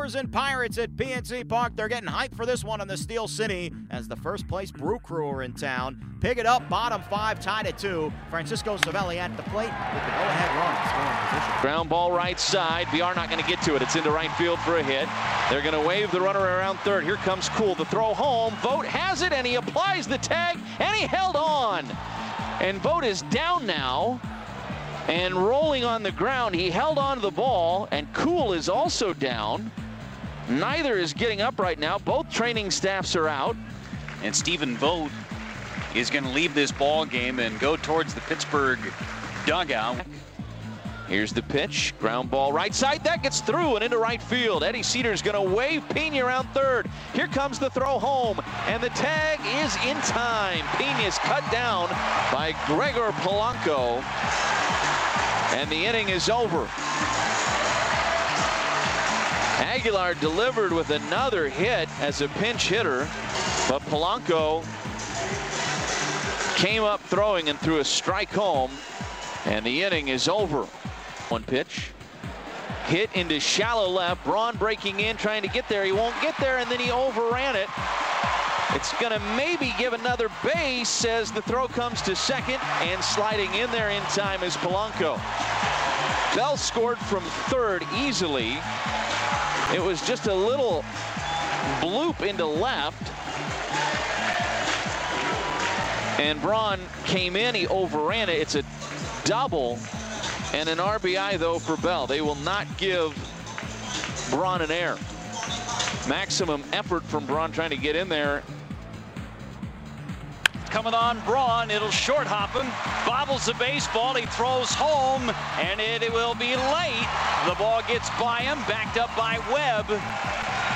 Brewers and Pirates at PNC Park. They're getting hyped for this one in the Steel City as the first place Brew Crew are in town. Pick it up, bottom five, tied at two. Francisco Cervelli at the plate with the go-ahead run. Ground ball right side. VR not going to get to it. It's into right field for a hit. They're going to wave the runner around third. Here comes Kuhl. The throw home. Vogt has it, and he applies the tag, and he held on. And Vogt is down now and rolling on the ground. He held on to the ball, and Kuhl is also down. Neither is getting up right now. Both training staffs are out. And Stephen Vogt is going to leave this ball game and go towards the Pittsburgh dugout. Here's the pitch. Ground ball right side. That gets through and into right field. Eddie Sedar's going to wave Piña around third. Here comes the throw home. And the tag is in time. Piña's cut down by Gregory Polanco. And the inning is over. Aguilar delivered with another hit as a pinch hitter. But Polanco came up throwing and threw a strike home. And the inning is over. One pitch. Hit into shallow left. Braun breaking in, trying to get there. He won't get there, and then he overran it. It's going to maybe give another base as the throw comes to second, and sliding in there in time is Polanco. Bell scored from third easily. It was just a little bloop into left. And Braun came in, he overran it. It's a double and an RBI, though, for Bell. They will not give Braun an air. Maximum effort from Braun trying to get in there. Coming on Braun, it'll short hop him. Bobbles the baseball, he throws home, and it, it will be late. The ball gets by him, backed up by Webb.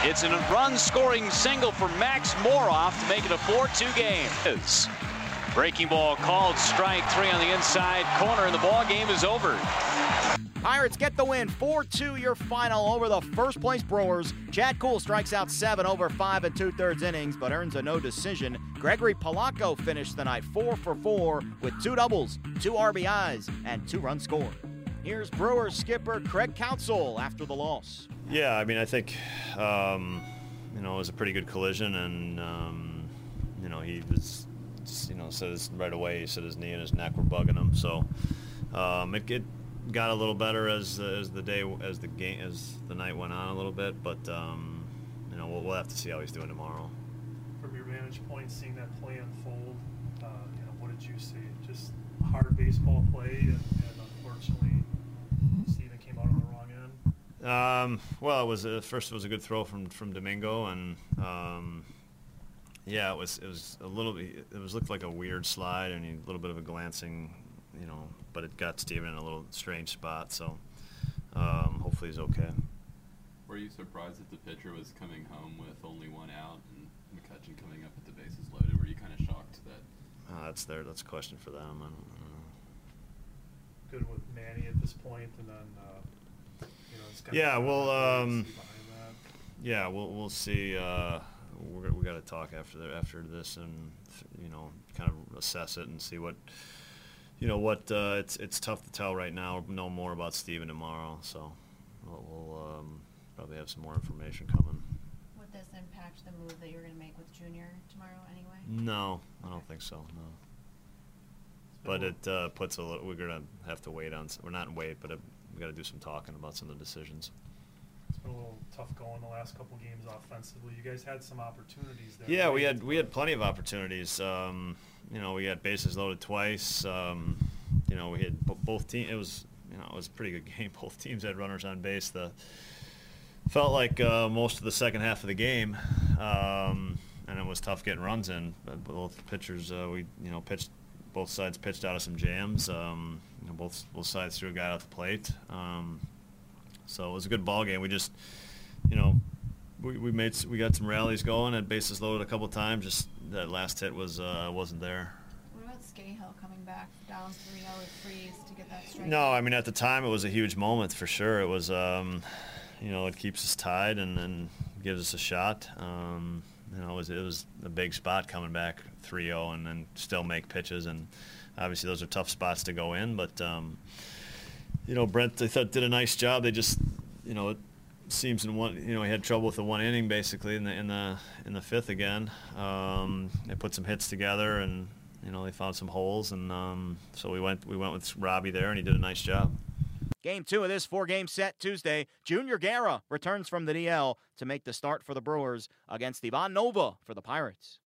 It's a run scoring single for Max Moroff to make it a 4-2 game. Breaking ball called strike three on the inside corner, and the ball game is over. Pirates get the win 4-2 your final over the first place Brewers. Chad Kuhl strikes out seven over five and two thirds innings, but earns a no decision. Gregory Polanco finished the night four for four with two doubles, two RBIs, and two runs scored. Here's Brewers skipper Craig Counsell after the loss. Yeah, I mean, I think um, you know it was a pretty good collision, and um, you know he was you know said his, right away he said his knee and his neck were bugging him, so um, it, it got a little better as as the day as the game as the night went on a little bit, but um, you know we'll, we'll have to see how he's doing tomorrow. From your vantage point, seeing that play unfold, uh, you know, what did you see? Just hard baseball play, and, and unfortunately, Steven came out on the wrong end. Um, well, it was uh, first it was a good throw from from Domingo, and um, yeah, it was it was a little bit it was looked like a weird slide and a little bit of a glancing, you know, but it got Steven in a little strange spot. So um, hopefully he's okay. Were you surprised that the pitcher was coming home with only one out and McCutcheon coming up with the bases loaded? Were you kind of shocked that? Uh, that's their that's a question for them. I don't, I don't know. Good with Manny at this point, and then uh, you know, it's kind Yeah, of well, um, that. Yeah, we'll we'll see. Uh, we're, we got to talk after the, after this and you know kind of assess it and see what you know what uh, it's it's tough to tell right now. We'll know more about Steven tomorrow, so we'll, we'll um, probably have some more information coming. Would this impact the move that you're going to make with Junior tomorrow anyway? No, I don't think so. No. But it uh, puts a little. We're gonna have to wait on. s- We're not in wait, but uh we got to do some talking about some of the decisions. It's been a little tough going the last couple games offensively. You guys had some opportunities there. Yeah, we had we had plenty of opportunities. Um, you know, we had bases loaded twice. Um, you know, we had both teams. It was you know it was a pretty good game. Both teams had runners on base. The felt like uh, most of the second half of the game, um, and it was tough getting runs in. But both pitchers, uh, we you know pitched. Both sides pitched out of some jams. Um, you know, both both sides threw a guy out the plate. Um, so it was a good ball game. We just, you know, we, we made we got some rallies going. Had bases loaded a couple times. Just that last hit was uh, wasn't there. What about Scahill coming back down 3-0 with freeze to get that strike? No, I mean at the time it was a huge moment for sure. It was, um, you know, it keeps us tied and then gives us a shot. Um, you know, it was, it was a big spot coming back 3-0 and then still make pitches. And obviously those are tough spots to go in. But, um, you know, Brent, I thought, did a nice job. They just, you know, it seems in one, you know, he had trouble with the one inning basically in the in the in the fifth again. Um, they put some hits together and you know they found some holes and um, so we went we went with Robbie there and he did a nice job. Game two of this four game set Tuesday. Junior Guerra returns from the DL to make the start for the Brewers against Ivan Nova for the Pirates.